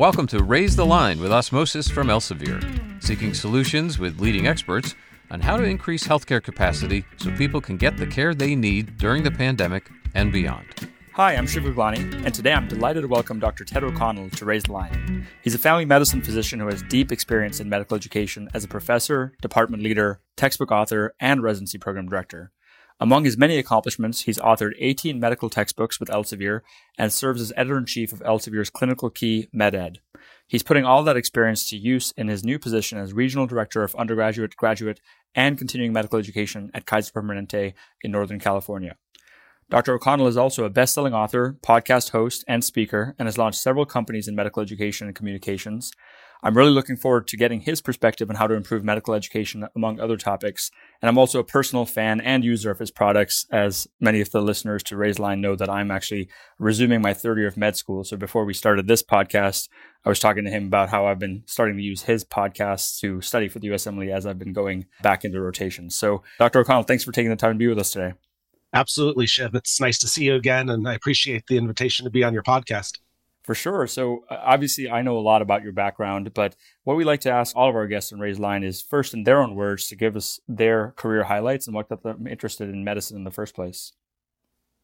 welcome to Raise the Line with Osmosis from Elsevier, seeking solutions with leading experts on how to increase healthcare capacity so people can get the care they need during the pandemic and beyond. Hi, I'm Shiv and today I'm delighted to welcome Dr. Ted O'Connell to Raise the Line. He's a family medicine physician who has deep experience in medical education as a professor, department leader, textbook author, and residency program director. Among his many accomplishments, he's authored 18 medical textbooks with Elsevier and serves as editor in chief of Elsevier's ClinicalKey MedEd. He's putting all that experience to use in his new position as regional director of undergraduate, graduate, and continuing medical education at Kaiser Permanente in Northern California. Dr. O'Connell is also a best selling author, podcast host, and speaker, and has launched several companies in medical education and communications. I'm really looking forward to getting his perspective on how to improve medical education, among other topics. And I'm also a personal fan and user of his products, as many of the listeners to Raise Line know that I'm actually resuming my third year of med school. So before we started this podcast, I was talking to him about how I've been starting to use his podcasts to study for the USMLE as I've been going back into rotation. So, Dr. O'Connell, thanks for taking the time to be with us today. Absolutely, Shiv. It's nice to see you again, and I appreciate the invitation to be on your podcast. For sure. So uh, obviously, I know a lot about your background, but what we like to ask all of our guests on Raise Line is first, in their own words, to give us their career highlights and what got them interested in medicine in the first place.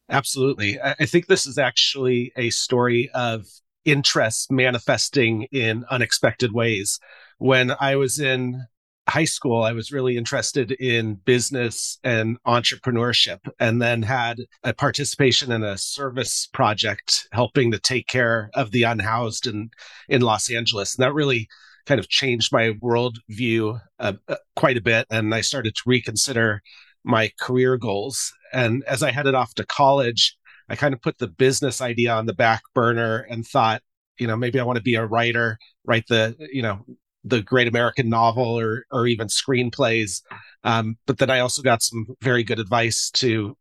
Absolutely. I think this is actually a story of interest manifesting in unexpected ways. When I was in high school, I was really interested in business and entrepreneurship, and then had a participation in a service project helping to take care of the unhoused in, in Los Angeles. And that really kind of changed my worldview uh, uh, quite a bit. And I started to reconsider my career goals. And as I headed off to college, I kind of put the business idea on the back burner and thought, you know, maybe I want to be a writer, write the, you know, the great American novel or or even screenplays. Um, but then I also got some very good advice to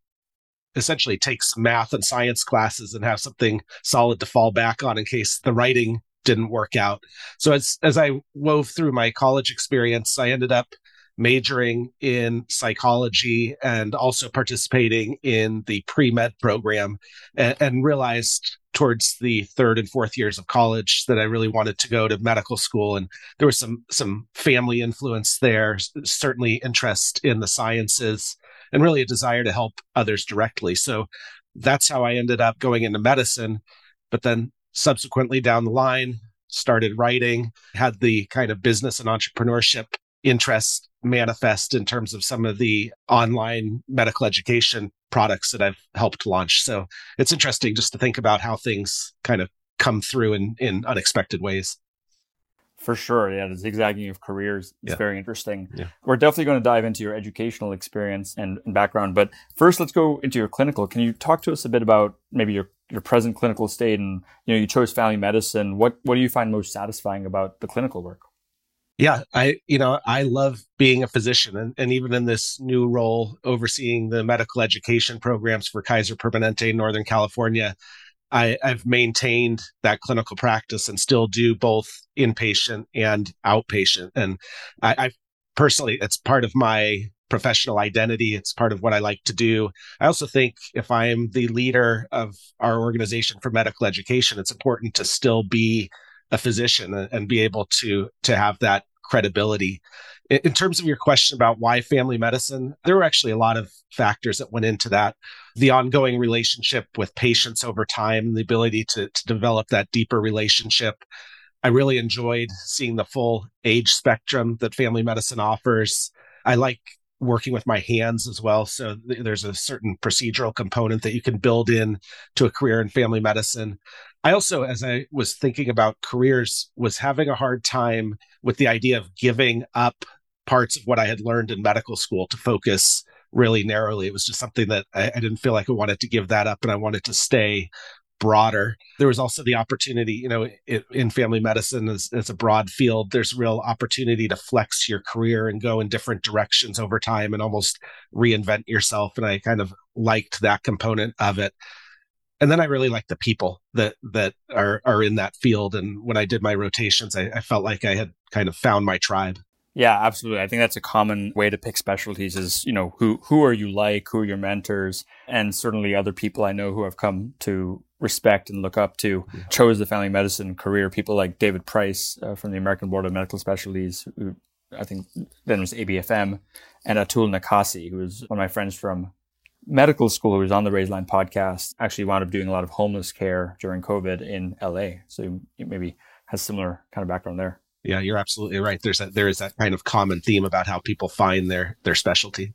essentially take some math and science classes and have something solid to fall back on in case the writing didn't work out. So as as I wove through my college experience, I ended up majoring in psychology and also participating in the pre-med program and, and realized towards the third and fourth years of college that I really wanted to go to medical school. And there was some, some family influence there, certainly interest in the sciences and really a desire to help others directly. So that's how I ended up going into medicine. But then subsequently down the line, started writing, had the kind of business and entrepreneurship interest manifest in terms of some of the online medical education products that I've helped launch. So it's interesting just to think about how things kind of come through in, in unexpected ways. For sure. Yeah. The zigzagging of careers is yeah. very interesting. Yeah. We're definitely going to dive into your educational experience and, and, background. But first, let's go into your clinical. Can you talk to us a bit about maybe your, your present clinical state and, you know, you chose family medicine. What, what do you find most satisfying about the clinical work? Yeah, I you know I love being a physician, and, and even in this new role, overseeing the medical education programs for Kaiser Permanente Northern California, I, I've maintained that clinical practice and still do both inpatient and outpatient. And I, I personally, it's part of my professional identity. It's part of what I like to do. I also think if I'm the leader of our organization for medical education, it's important to still be a physician and be able to to have that credibility. In terms of your question about why family medicine, there were actually a lot of factors that went into that. The ongoing relationship with patients over time, the ability to, to develop that deeper relationship. I really enjoyed seeing the full age spectrum that family medicine offers. I like working with my hands as well. So th- there's a certain procedural component that you can build in to a career in family medicine. I also, as I was thinking about careers, was having a hard time with the idea of giving up parts of what I had learned in medical school to focus really narrowly. It was just something that I, I didn't feel like I wanted to give that up and I wanted to stay broader. There was also the opportunity, you know, it, in family medicine as, as a broad field, there's real opportunity to flex your career and go in different directions over time and almost reinvent yourself. And I kind of liked that component of it. And then I really like the people that that are are in that field. And when I did my rotations, I, I felt like I had kind of found my tribe. Yeah, absolutely. I think that's a common way to pick specialties is, you know, who who are you like, who are your mentors, and certainly other people I know who have come to respect and look up to yeah. chose the family medicine career. People like David Price uh, from the American Board of Medical Specialties, who I think then was ABFM, and Atul Nakhasi, who was one of my friends from medical school who was on the Raise Line podcast, actually wound up doing a lot of homeless care during COVID in LA. So maybe has similar kind of background there. Yeah, you're absolutely right. There's that there is that kind of common theme about how people find their their specialty.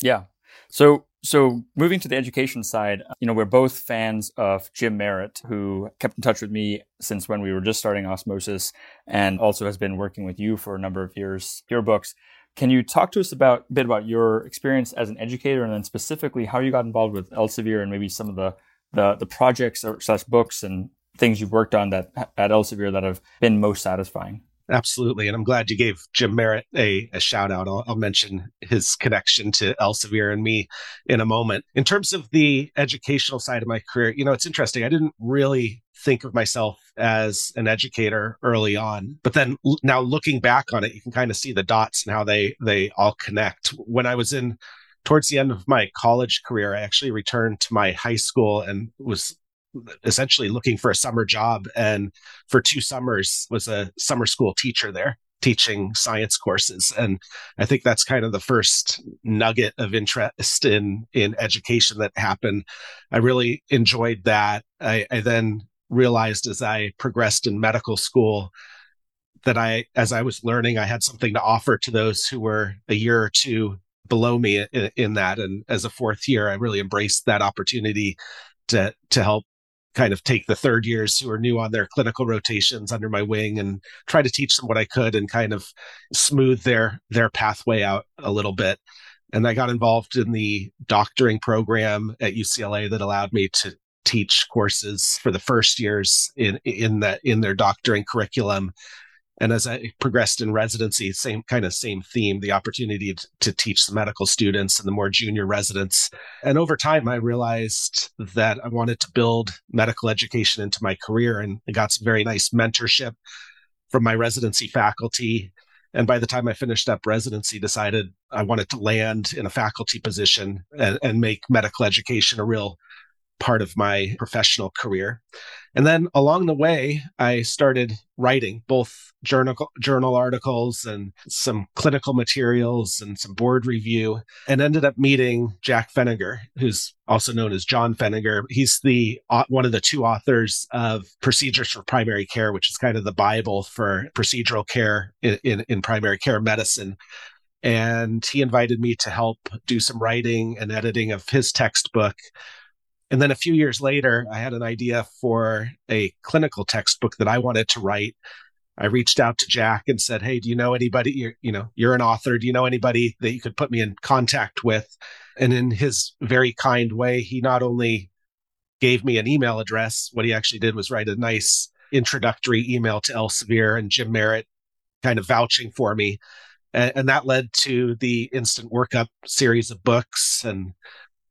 Yeah. So so moving to the education side, you know, we're both fans of Jim Merritt, who kept in touch with me since when we were just starting Osmosis and also has been working with you for a number of years, your books. Can you talk to us about a bit about your experience as an educator and then specifically how you got involved with Elsevier and maybe some of the the, the projects or slash books and things you've worked on that at Elsevier that have been most satisfying? Absolutely. And I'm glad you gave Jim Merritt a, a shout out. I'll, I'll, mention his connection to Elsevier and me in a moment. In terms of the educational side of my career, you know, it's interesting. I didn't really think of myself as an educator early on, but then now looking back on it, you can kind of see the dots and how they, they all connect. When I was in towards the end of my college career, I actually returned to my high school and was essentially looking for a summer job and for two summers was a summer school teacher there teaching science courses. And i think that's kind of the first nugget of interest in in education that happened. I really enjoyed that. I, I then realized as i progressed in medical school that i as i was learning i had something to offer to those who were a year or two below me in, in that and as a fourth year i really embraced that opportunity to to help kind of take the third years who are new on their clinical rotations under my wing and try to teach them what I could and kind of smooth their their pathway out a little bit. And I got involved in the doctoring program at UCLA that allowed me to teach courses for the first years in in that in their doctoring curriculum and as I progressed in residency, same kind of same theme, the opportunity to, to, teach the medical students and the more junior residents. And over time, I realized that I wanted to build medical education into my career and I got some very nice mentorship from my residency faculty. And by the time I finished up residency, decided I wanted to land in a faculty position and, and make medical education a real part of my professional career. And then along the way, I started writing both journal journal articles and some clinical materials and some board review and ended up meeting Jack Pfenninger, who's also known as John Pfenninger. He's the one of the two authors of Procedures for Primary Care, which is kind of the bible for procedural care in, in, in primary care medicine and he invited me to help do some writing and editing of his textbook and then a few years later, I had an idea for a clinical textbook that I wanted to write. I reached out to Jack and said, "Hey, do you know anybody? You're, you know, you're an author. Do you know anybody that you could put me in contact with?" And in his very kind way, he not only gave me an email address, what he actually did was write a nice introductory email to Elsevier and Jim Merritt, kind of vouching for me, and, and that led to the instant workup series of books, and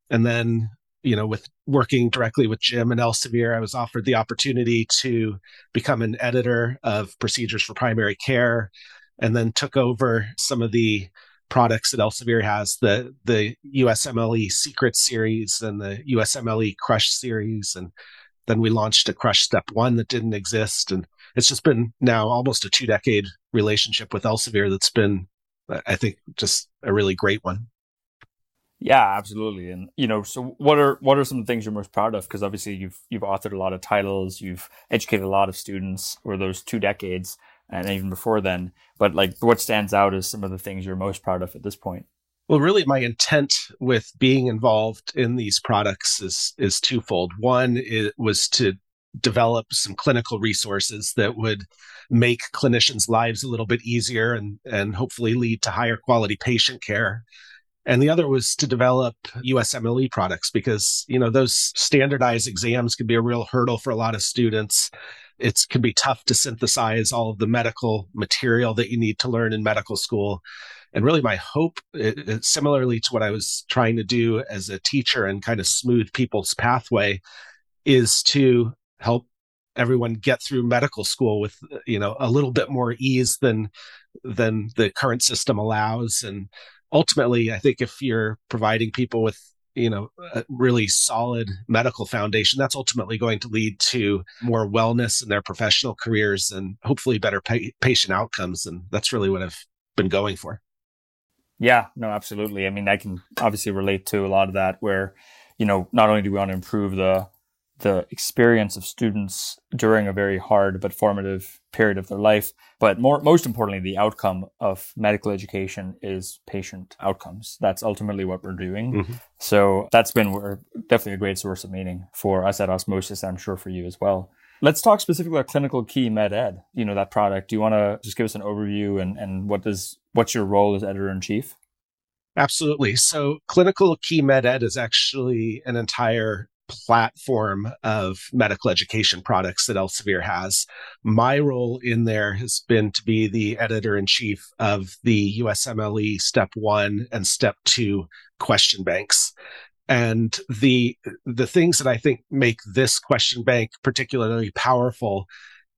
and then you know, with working directly with Jim and Elsevier, I was offered the opportunity to become an editor of procedures for primary care, and then took over some of the products that Elsevier has the the USMLE Secret series and the USMLE Crush series, and then we launched a Crush Step One that didn't exist, and it's just been now almost a two decade relationship with Elsevier that's been, I think, just a really great one. Yeah, absolutely. And you know, so what are what are some things you're most proud of? Because obviously you've you've authored a lot of titles, you've educated a lot of students over those two decades, and even before then. But like, what stands out as some of the things you're most proud of at this point? Well, really, my intent with being involved in these products is is twofold. One it was to develop some clinical resources that would make clinicians' lives a little bit easier and and hopefully lead to higher quality patient care and the other was to develop USMLE products because, you know, those standardized exams can be a real hurdle for a lot of students. It can be tough to synthesize all of the medical material that you need to learn in medical school. And really, my hope, it, it, similarly to what I was trying to do as a teacher and kind of smooth people's pathway, is to help everyone get through medical school with you know a little bit more ease than than the current system allows and ultimately, I think if you're providing people with you know, a really solid medical foundation, that's ultimately going to lead to more wellness in their professional careers and hopefully better pa- patient outcomes. And that's really what I've been going for. Yeah, no, absolutely. I mean, I can obviously relate to a lot of that where, you know, not only do we want to improve the the experience of students during a very hard but formative period of their life. But more, most importantly, the outcome of medical education is patient outcomes. That's ultimately what we're doing. Mm-hmm. So that's been definitely a great source of meaning for us at Osmosis. I'm sure for you as well. Let's talk specifically about ClinicalKey MedEd. You know that product. Do you want to just give us an overview and and what does what's your role as editor in chief? Absolutely. So, ClinicalKey MedEd is actually an entire platform of medical education products that Elsevier has. My role in there has been to be the editor in chief of the USMLE Step 1 and Step 2 question banks. And the the things that I think make this question bank particularly powerful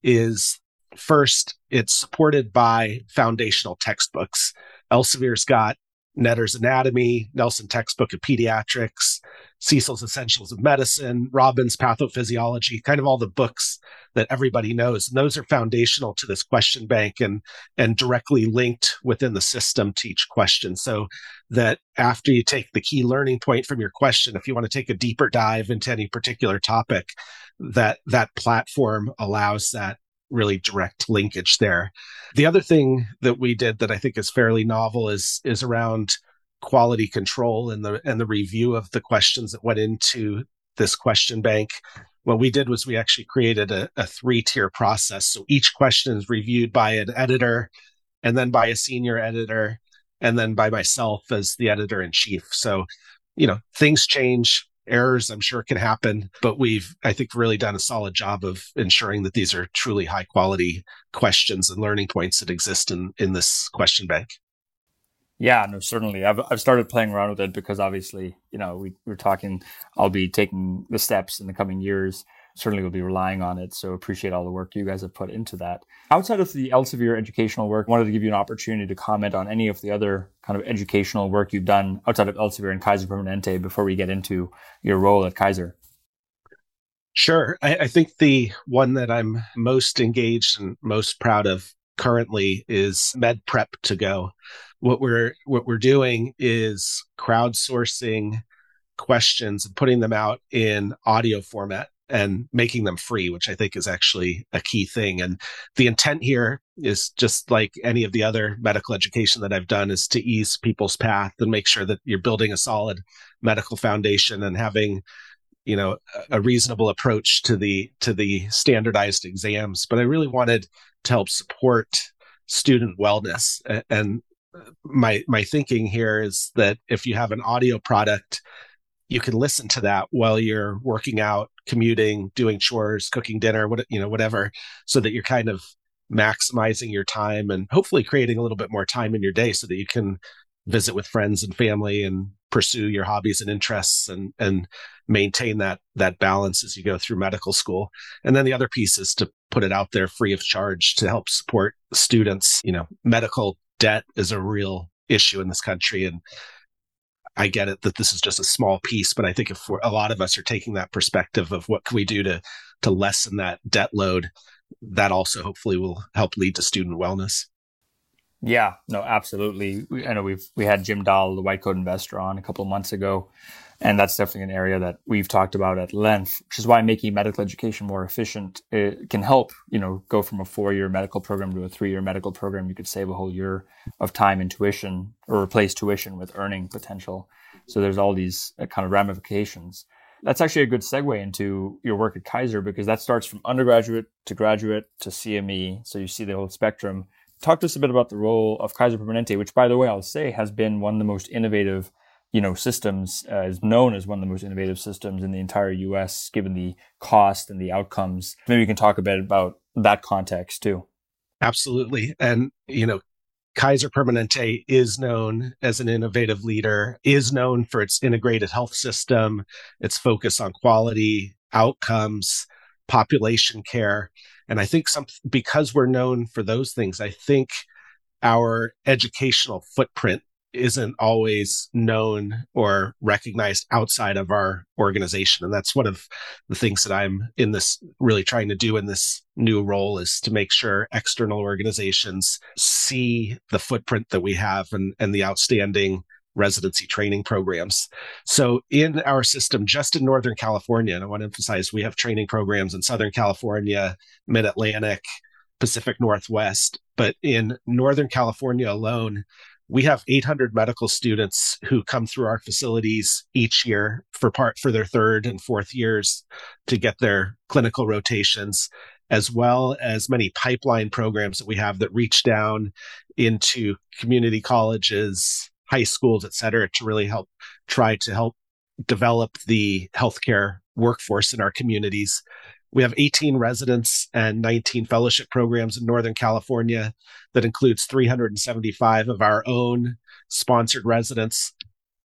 is first it's supported by foundational textbooks. Elsevier's got Netter's Anatomy, Nelson Textbook of Pediatrics, Cecil's Essentials of Medicine, Robbins Pathophysiology, kind of all the books that everybody knows. And those are foundational to this question bank and, and directly linked within the system to each question. So that after you take the key learning point from your question, if you want to take a deeper dive into any particular topic, that that platform allows that really direct linkage there. The other thing that we did that I think is fairly novel is is around quality control and the and the review of the questions that went into this question bank. What we did was we actually created a, a three tier process. So each question is reviewed by an editor, and then by a senior editor, and then by myself as the editor in chief. So, you know, things change errors i'm sure can happen but we've i think really done a solid job of ensuring that these are truly high quality questions and learning points that exist in in this question bank. Yeah no certainly. I've, I've started playing around with it because obviously you know we, we're talking i'll be taking the steps in the coming years certainly will be relying on it. So appreciate all the work you guys have put into that. Outside of the Elsevier educational work, I wanted to give you an opportunity to comment on any of the other kind of educational work you've done outside of Elsevier and Kaiser Permanente before we get into your role at Kaiser. Sure. I, I think the one that I'm most engaged and most proud of currently is Med Prep to Go. What we're what we're doing is crowdsourcing questions and putting them out in audio format and making them free, which I think is actually a key thing. And the intent here is just like any of the other medical education that I've done is to ease people's path and make sure that you're building a solid medical foundation and having you know a reasonable approach to the to the standardized exams but i really wanted to help support student wellness and uh, my my thinking here is that if you have an audio product you can listen to that while you're working out, commuting, doing chores, cooking dinner, what you know, whatever, so that you're kind of maximizing your time and hopefully creating a little bit more time in your day so that you can visit with friends and family and pursue your hobbies and interests and and maintain that that balance as you go through medical school. And then the other piece is to put it out there free of charge to help support students. You know, medical debt is a real issue in this country and I get it that this is just a small piece, but I think if a lot of us are taking that perspective of what can we do to to lessen that debt load, that also hopefully will help lead to student wellness. Yeah, no, absolutely. I know we've we had Jim Dahle, the white coat investor, on a couple of months ago, and that's definitely an area that we've talked about at length, which is why making medical education more efficient can help, you know, go from a four year medical program to a three year medical program. You could save a whole year of time in tuition or replace tuition with earning potential. So there's all these uh, kind of ramifications. That's actually a good segue into your work at Kaiser because that starts from undergraduate to graduate to CME. So you see the whole spectrum. Talk to us a bit about the role of Kaiser Permanente, which, by the way, I'll say has been one of the most innovative you know, systems uh, is known as one of the most innovative systems in the entire U.S. Given the cost and the outcomes, maybe you can talk a bit about that context too. Absolutely, and you know, Kaiser Permanente is known as an innovative leader, is known for its integrated health system, its focus on quality, outcomes, population care. And I think some because we're known for those things, I think our educational footprint isn't always known or recognized outside of our organization. And that's one of the things that I'm in this really trying to do in this new role is to make sure external organizations see the footprint that we have and, and the outstanding residency training programs. So in our system, just in Northern California, and I want to emphasize we have training programs in Southern California, Mid Atlantic, Pacific Northwest, but in Northern California alone, we have 800 medical students who come through our facilities each year for part for their third and fourth years to get their clinical rotations as well as many pipeline programs that we have that reach down into community colleges high schools et cetera to really help try to help develop the healthcare workforce in our communities we have 18 residents and 19 fellowship programs in Northern California that includes 375 of our own sponsored residents.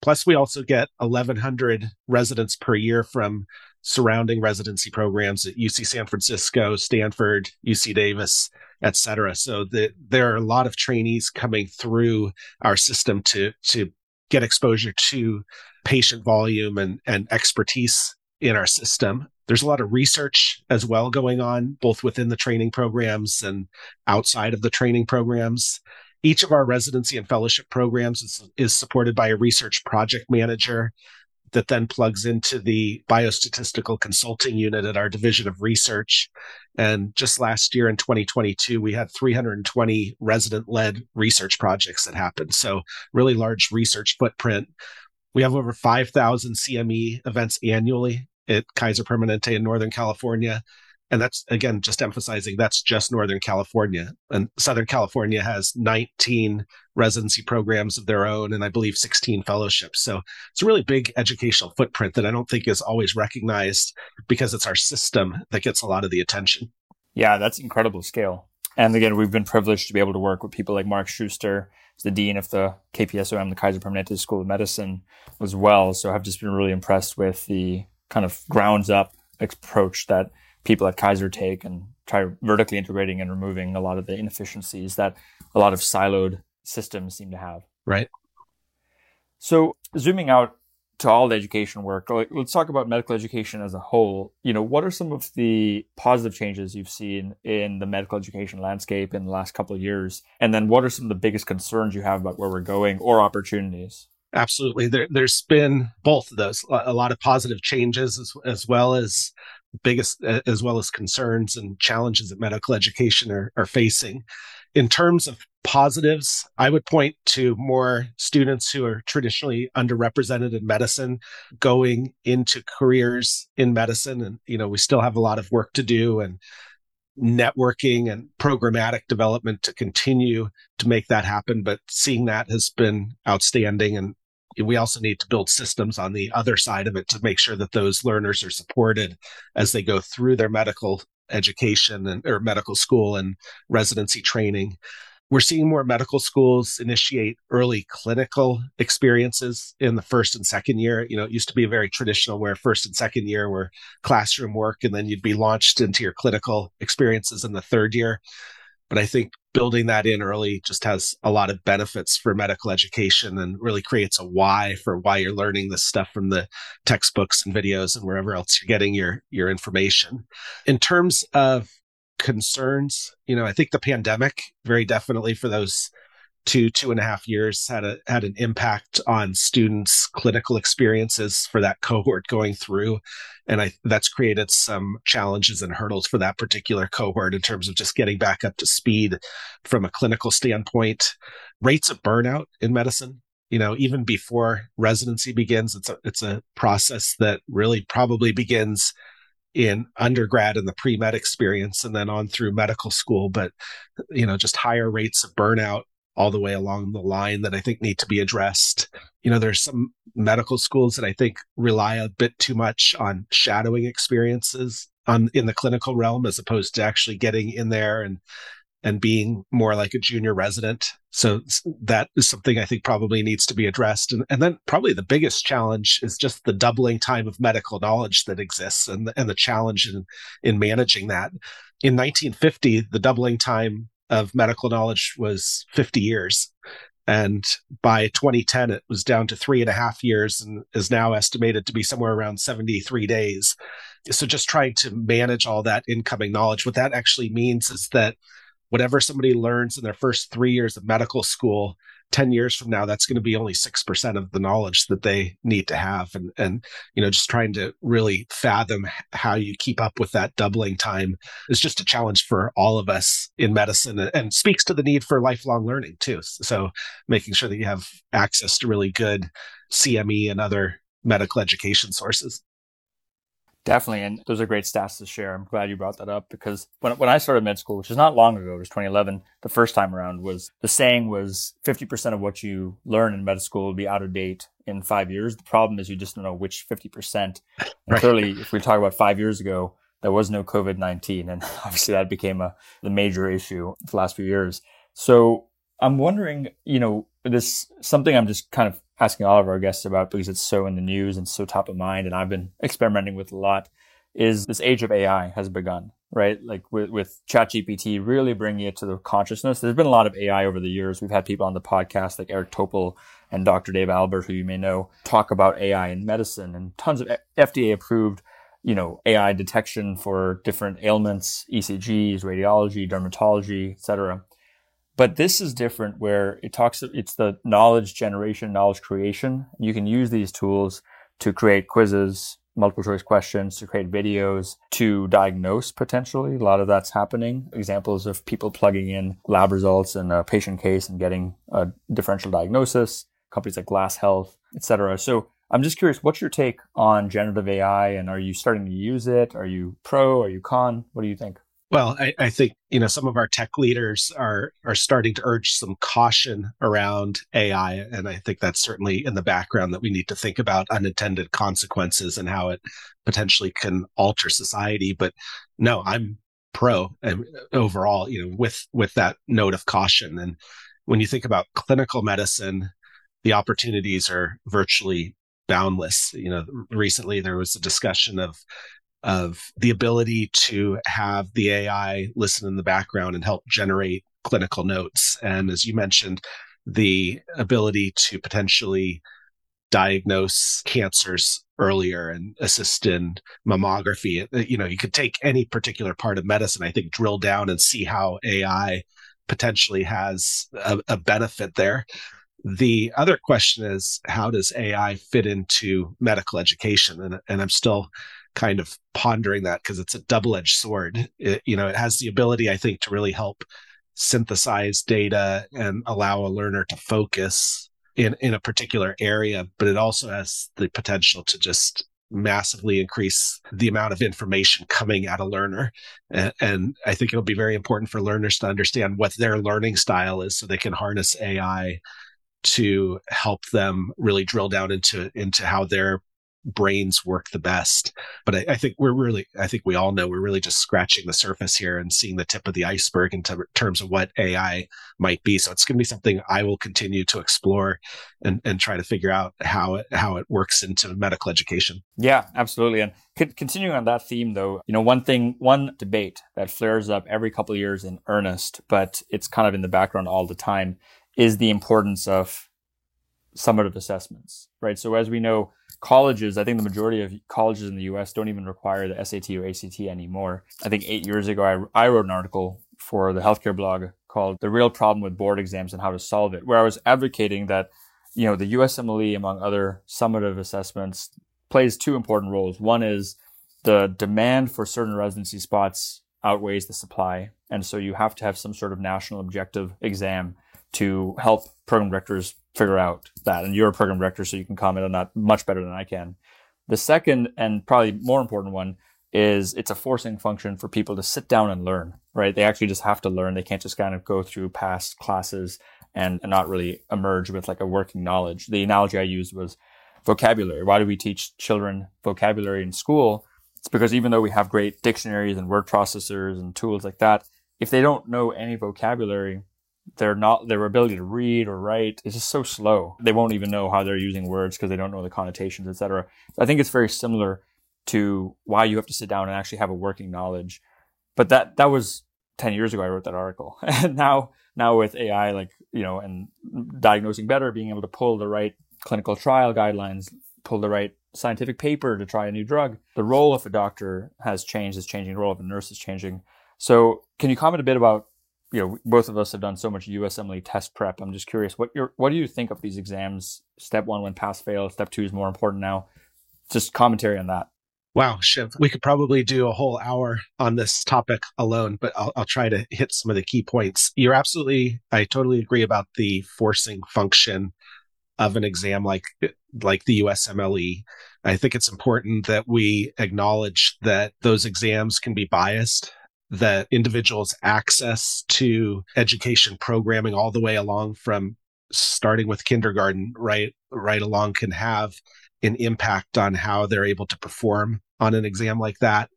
Plus, we also get 1,100 residents per year from surrounding residency programs at UC San Francisco, Stanford, UC Davis, et cetera. So the, there are a lot of trainees coming through our system to, to get exposure to patient volume and, and expertise in our system. There's a lot of research as well going on, both within the training programs and outside of the training programs. Each of our residency and fellowship programs is, is supported by a research project manager that then plugs into the biostatistical consulting unit at our division of research. And just last year in 2022, we had 320 resident led research projects that happened. So, really large research footprint. We have over 5,000 CME events annually at Kaiser Permanente in Northern California. And that's again, just emphasizing that's just Northern California. And Southern California has 19 residency programs of their own, and I believe 16 fellowships. So it's a really big educational footprint that I don't think is always recognized because it's our system that gets a lot of the attention. Yeah, that's incredible scale. And again, we've been privileged to be able to work with people like Mark Schuster, the dean of the KPSOM, the Kaiser Permanente School of Medicine, as well. So I've just been really impressed with the kind of grounds up approach that people at Kaiser take and try vertically integrating and removing a lot of the inefficiencies that a lot of siloed systems seem to have. Right. So zooming out to all the education work, like, let's talk about medical education as a whole. You know, what are some of the positive changes you've seen in the medical education landscape in the last couple of years? And then what are some of the biggest concerns you have about where we're going or opportunities? Absolutely. There, has been both of those, a lot of positive changes as, as well as biggest, as well as concerns and challenges that medical education are, are facing. In terms of positives, I would point to more students who are traditionally underrepresented in medicine going into careers in medicine. And, you know, we still have a lot of work to do and networking and programmatic development to continue to make that happen. But seeing that has been outstanding. And we also need to build systems on the other side of it to make sure that those learners are supported as they go through their medical education and or medical school and residency training. We're seeing more medical schools initiate early clinical experiences in the first and second year. You know, it used to be very traditional where first and second year were classroom work and then you'd be launched into your clinical experiences in the third year. But I think building that in early just has a lot of benefits for medical education and really creates a why for why you're learning this stuff from the textbooks and videos and wherever else you're getting your your information. In terms of concerns, you know, I think the pandemic very definitely for those two two and a half years had a had an impact on students clinical experiences for that cohort going through. And i that's created some challenges and hurdles for that particular cohort in terms of just getting back up to speed from a clinical standpoint. Rates of burnout in medicine you know even before residency begins it's a it's a process that really probably begins in undergrad and the pre-med experience and then on through medical school. But you know just higher rates of burnout all the way along the line that I think need to be addressed. You know, there's some medical schools that I think rely a bit too much on shadowing experiences on in the clinical realm as opposed to actually getting in there and and being more like a junior resident. So that is something I think probably needs to be addressed. And, and then probably the biggest challenge is just the doubling time of medical knowledge that exists and the, and the challenge in, in managing that. In 1950, the doubling time of medical knowledge was 50 years. And by 2010, it was down to three and a half years and is now estimated to be somewhere around 73 days. So just trying to manage all that incoming knowledge. What that actually means is that whatever somebody learns in their first three years of medical school 10 years from now that's going to be only 6% of the knowledge that they need to have and and you know just trying to really fathom how you keep up with that doubling time is just a challenge for all of us in medicine and speaks to the need for lifelong learning too. So making sure that you have access to really good CME and other medical education sources Definitely. And those are great stats to share. I'm glad you brought that up because when, when I started med school, which is not long ago, it was 2011, the first time around was the saying was 50% of what you learn in med school will be out of date in five years. The problem is you just don't know which 50%. And right. clearly, if we talk about five years ago, there was no COVID 19. And obviously that became a, the major issue the last few years. So I'm wondering, you know, this something I'm just kind of asking all of our guests about because it's so in the news and so top of mind, and I've been experimenting with a lot. Is this age of AI has begun, right? Like with, with ChatGPT really bringing it to the consciousness. There's been a lot of AI over the years. We've had people on the podcast like Eric Topol and Dr. Dave Albert, who you may know, talk about AI in medicine and tons of FDA approved you know, AI detection for different ailments, ECGs, radiology, dermatology, etc. But this is different where it talks, it's the knowledge generation, knowledge creation. You can use these tools to create quizzes, multiple choice questions, to create videos, to diagnose potentially. A lot of that's happening. Examples of people plugging in lab results in a patient case and getting a differential diagnosis, companies like Glass Health, etc. So I'm just curious, what's your take on generative AI and are you starting to use it? Are you pro? Are you con? What do you think? Well, I, I, think you know some of our tech leaders are are starting to urge some caution around AI, and I think that's certainly in the background that we need to think about unintended consequences and how it potentially can alter society. But no, I'm pro and overall, you know, with with that note of caution. And when you think about clinical medicine, the opportunities are virtually boundless. You know, recently there was a discussion of of the ability to have the AI listen in the background and help generate clinical notes. And as you mentioned, the ability to potentially diagnose cancers earlier and assist in mammography. Uh, you know, you could take any particular part of medicine, I think, drill down and see how AI potentially has a, a benefit there. The other question is, how does AI fit into medical education? And, and I'm still kind of pondering that because it's a double-edged sword. It, you know, it has the ability, I think, to really help synthesize data and allow a learner to focus in in a particular area, but it also has the potential to just massively increase the amount of information coming at a learner. And, and, I think it'll be very important for learners to understand what their learning style is so they can harness AI to help them really drill down into into how they're brains work the best. But I, I, think we're really, I think we all know we're really just scratching the surface here and seeing the tip of the iceberg in t- terms of what AI might be. So it's going to be something I will continue to explore and, and try to figure out how it, how it works into medical education. Yeah, absolutely. And c- continuing on that theme though, you know, one thing, one debate that flares up every couple of years in earnest, but it's kind of in the background all the time is the importance of summative assessments, right? So as we know, colleges, I think the majority of colleges in the US don't even require the SAT or ACT anymore. I think eight years ago, I, I wrote an article for the healthcare blog called The Real Problem with Board Exams and How to Solve It, where I was advocating that, you know, the USMLE, among other summative assessments, plays two important roles. One is the demand for certain residency spots outweighs the supply. And so you have to have some sort of national objective exam to help program directors figure out that. And you're a program director, so you can comment on that much better than I can. The second and probably more important one is it's a forcing function for people to sit down and learn, right? They actually just have to learn. They can't just kind of go through past classes and, not really emerge with like a working knowledge. The analogy I used was vocabulary. Why do we teach children vocabulary in school? It's because even though we have great dictionaries and word processors and tools like that, if they don't know any vocabulary, their not their ability to read or write is just so slow. They won't even know how they're using words because they don't know the connotations, etc. I think it's very similar to why you have to sit down and actually have a working knowledge. But that that was ten years ago. I wrote that article, and now now with AI, like you know, and diagnosing better, being able to pull the right clinical trial guidelines, pull the right scientific paper to try a new drug. The role of a doctor has changed, is changing. The role of a nurse is changing. So, can you comment a bit about, you know, both of us have done so much USMLE test prep. I'm just curious, what your what do you think of these exams? Step one, when pass fail. Step two is more important now. Just commentary on that. Wow, Shiv, we could probably do a whole hour on this topic alone, but I'll, I'll try to hit some of the key points. You're absolutely, I totally agree about the forcing function of an exam like like the USMLE. I think it's important that we acknowledge that those exams can be biased, that individuals' access to education programming all the way along from starting with kindergarten right right along can have an impact on how they're able to perform on an exam like that.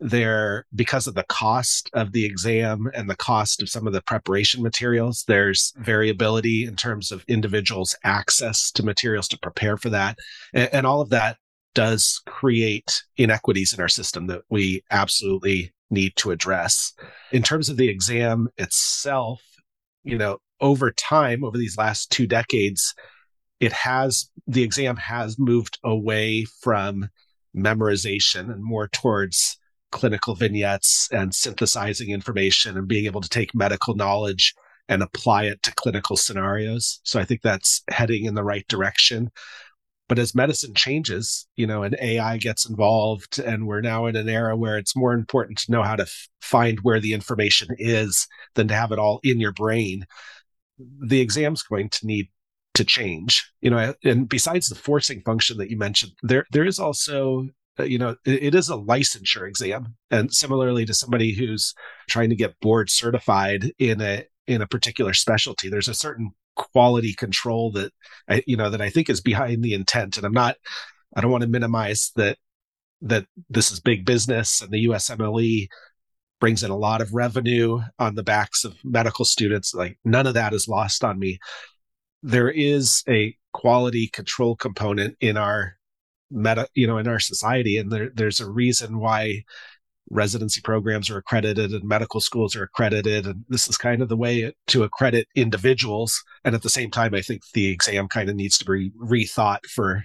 There because of the cost of the exam and the cost of some of the preparation materials there's variability in terms of individuals access to materials to prepare for that. And, and, all of that does create inequities in our system that we absolutely need to address in terms of the exam itself you know over time over these last two decades it has the exam has moved away from memorization and more towards clinical vignettes and synthesizing information and being able to take medical knowledge and apply it to clinical scenarios. So I think that's heading in the right direction. But as medicine changes, you know, and AI gets involved, and we're now in an era where it's more important to know how to f- find where the information is than to have it all in your brain. The exam's going to need to change, you know, and besides the forcing function that you mentioned, there there is also uh, you know, it, it is a licensure exam. And similarly to somebody who's trying to get board certified in a in a particular specialty, there's a certain quality control that I, you know, that I think is behind the intent. And I'm not, I don't want to minimize that that this is big business and the USMLE brings in a lot of revenue on the backs of medical students. Like none of that is lost on me. There is a quality control component in our meta, you know, in our society. And there, there's a reason why residency programs are accredited and medical schools are accredited. And this is kind of the way to accredit individuals. And at the same time, I think the exam kind of needs to be rethought for,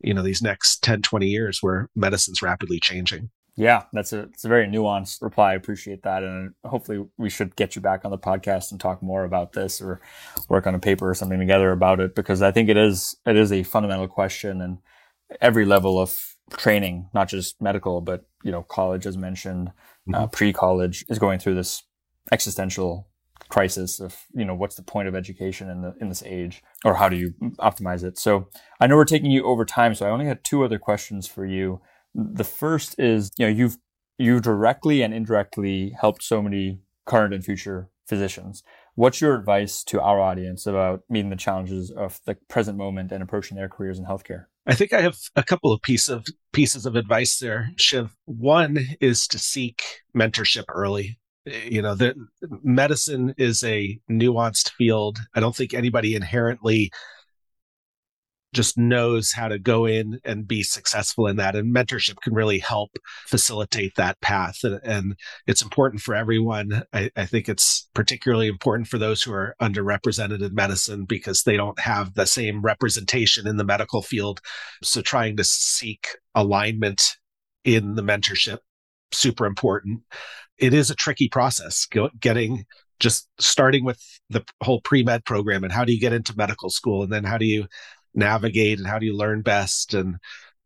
you know, these next 10, 20 years where medicine's rapidly changing. Yeah, that's a it's a very nuanced reply. I appreciate that, and hopefully we should get you back on the podcast and talk more about this, or work on a paper or something together about it, because I think it is it is a fundamental question, and every level of training, not just medical, but you know, college, as mentioned, uh, mm-hmm. uh, pre-college, is going through this existential crisis of you know what's the point of education in the in this age, or how do you optimize it? So I know we're taking you over time, so I only had two other questions for you. The first is, you know, you've you directly and indirectly helped so many current and future physicians. What's your advice to our audience about meeting the challenges of the present moment and approaching their careers in healthcare? I think I have a couple of piece of pieces of advice there, Shiv. One is to seek mentorship early. Eh, you know, the medicine is a nuanced field. I don't think anybody inherently just knows how to go in and be successful in that. And mentorship can really help facilitate that path. And, and it's important for everyone. I, I, think it's particularly important for those who are underrepresented in medicine because they don't have the same representation in the medical field. So trying to seek alignment in the mentorship, super important. It is a tricky process getting just starting with the whole pre-med program and how do you get into medical school and then how do you navigate and how do you learn best and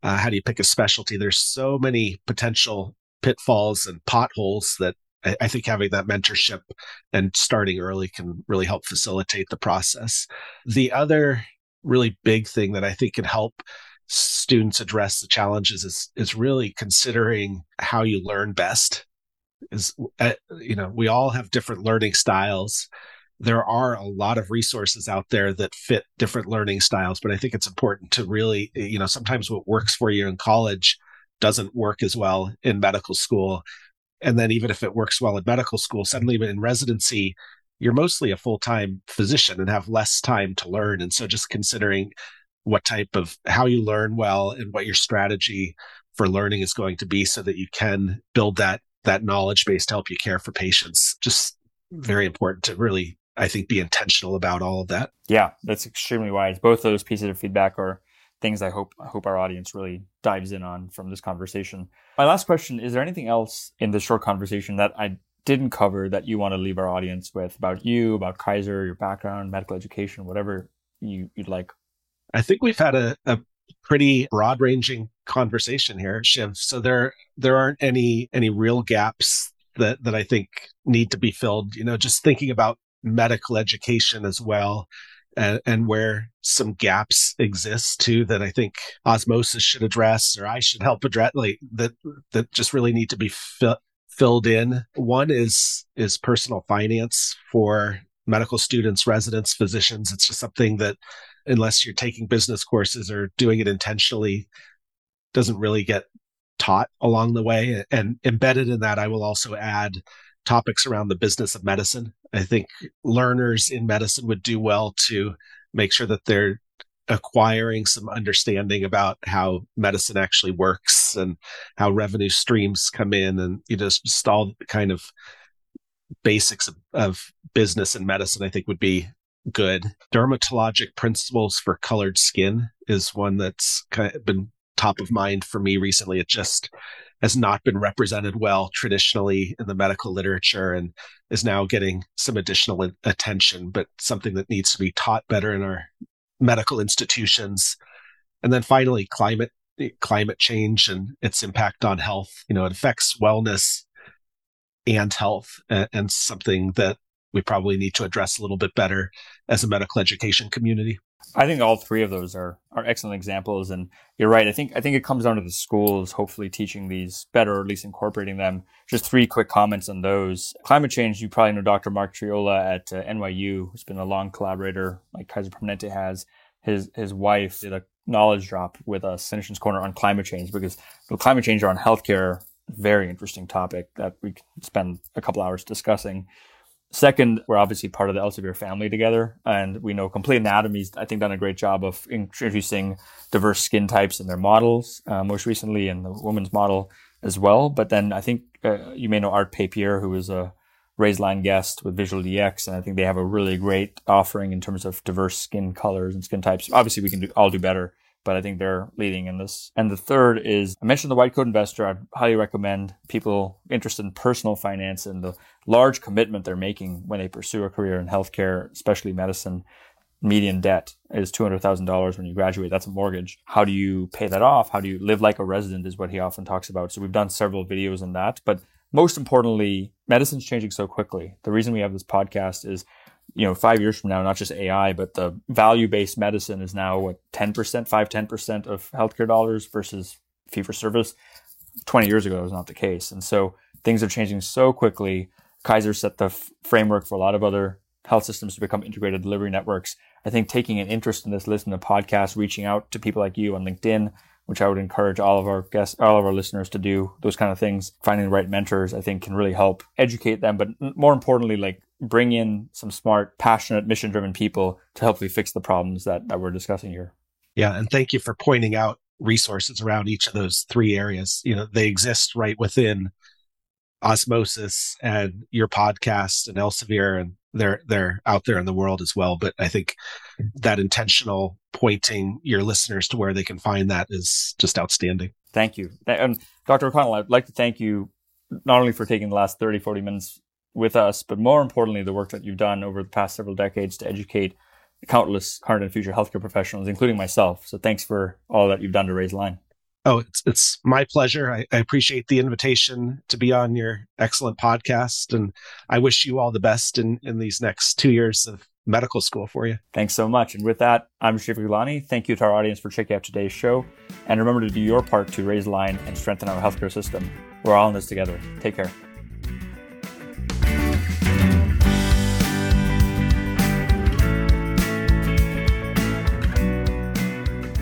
uh, how do you pick a specialty? There's so many potential pitfalls and potholes that I, I think having that mentorship and starting early can really help facilitate the process. The other really big thing that i think can help students address the challenges is is really considering how you learn best. Is uh, you know we all have different learning styles there are a lot of resources out there that fit different learning styles but i think it's important to really eh, you know sometimes what works for you in college doesn't work as well in medical school. And then even if it works well in medical school suddenly in residency you're mostly a full-time physician and have less time to learn. And so just considering what type of how you learn well and what your strategy for learning is going to be so that you can build that that knowledge base to help you care for patients just very important to really I think, be intentional about all of that. Yeah, that's extremely wise. Both those pieces of feedback are things I hope I hope our audience really dives in on from this conversation. My last question: Is there anything else in this short conversation that I didn't cover that you want to leave our audience with about you, about Kaiser, your background, medical education, whatever you, would like? I think we've had a, a pretty broad ranging conversation here, Shiv. So there there aren't any any real gaps that that I think need to be filled. You know, just thinking about medical education as well. And, and where some gaps exist too that I think osmosis should address or I should help address like that that just really need to be fi- filled in. One is is personal finance for medical students, residents, physicians. It's just something that unless you're taking business courses or doing it intentionally, doesn't really get taught along the way. And embedded in that, I will also add topics around the business of medicine. I think learners in medicine would do well to make sure that they're acquiring some understanding about how medicine actually works and how revenue streams come in and you know just all kind of basics of, of business and medicine i think would be good. Dermatologic principles for colored skin is one that's kind of been top of mind for me recently. It just has not been represented well traditionally in the medical literature and is now getting some additional attention, but something that needs to be taught better in our medical institutions. And then finally, climate climate change and its impact on health. You know, it affects wellness and health and, and something that we probably need to address a little bit better as a medical education community. I think all three of those are are excellent examples, and you're right. I think I think it comes down to the schools hopefully teaching these better, or at least incorporating them. Just three quick comments on those. Climate change. You probably know Dr. Mark Triola at uh, NYU, who's been a long collaborator, like Kaiser Permanente has. His his wife did a knowledge drop with a Clinicians Corner on climate change because the climate change around healthcare, very interesting topic that we can spend a couple hours discussing. Second, we're obviously part of the Elsevier family together, and we know Complete Anatomy's, I think, done a great job of introducing diverse skin types in their models, uh, most recently in the women's model as well. But then I think uh, you may know Art Papier, who is a raised line guest with Visual DX, and I think they have a really great offering in terms of diverse skin colors and skin types. Obviously, we can do, all do better, but I think they're leading in this. And the third is I mentioned the White Coat Investor. I highly recommend people interested in personal finance and the large commitment they're making when they pursue a career in healthcare, especially medicine. Median debt is $200,000 when you graduate. That's a mortgage. How do you pay that off? How do you live like a resident is what he often talks about. So we've done several videos on that. But most importantly, medicine's changing so quickly. The reason we have this podcast is you know, five years from now, not just AI, but the value based medicine is now what, 10%, 5, 10% of healthcare dollars versus fee for service. 20 years ago, it was not the case. And so things are changing so quickly. Kaiser set the f- framework for a lot of other health systems to become integrated delivery networks. I think taking an interest in this, listening to podcasts, reaching out to people like you on LinkedIn, which I would encourage all of our guests, all of our listeners to do those kind of things. Finding the right mentors, I think, can really help educate them, but more importantly, like bring in some smart, passionate, mission driven people to help hopefully fix the problems that, that we're discussing here. Yeah. And thank you for pointing out resources around each of those three areas. You know, they exist right within osmosis and your podcast and Elsevier and they're they're out there in the world as well. But I think that intentional pointing your listeners to where they can find that is just outstanding. Thank you. And um, Dr. O'Connell, I'd like to thank you not only for taking the last 30, 40 minutes with us, but more importantly, the work that you've done over the past several decades to educate countless current and future healthcare professionals, including myself. So thanks for all that you've done to raise line. Oh, it's it's my pleasure. I, I, appreciate the invitation to be on your excellent podcast, and I wish you all the best in in these next two years of medical school for you. Thanks so much. And with that, I'm Shiv Gaglani. Thank you to our audience for checking out today's show, and remember to do your part to raise line and strengthen our healthcare system. We're all in this together. Take care.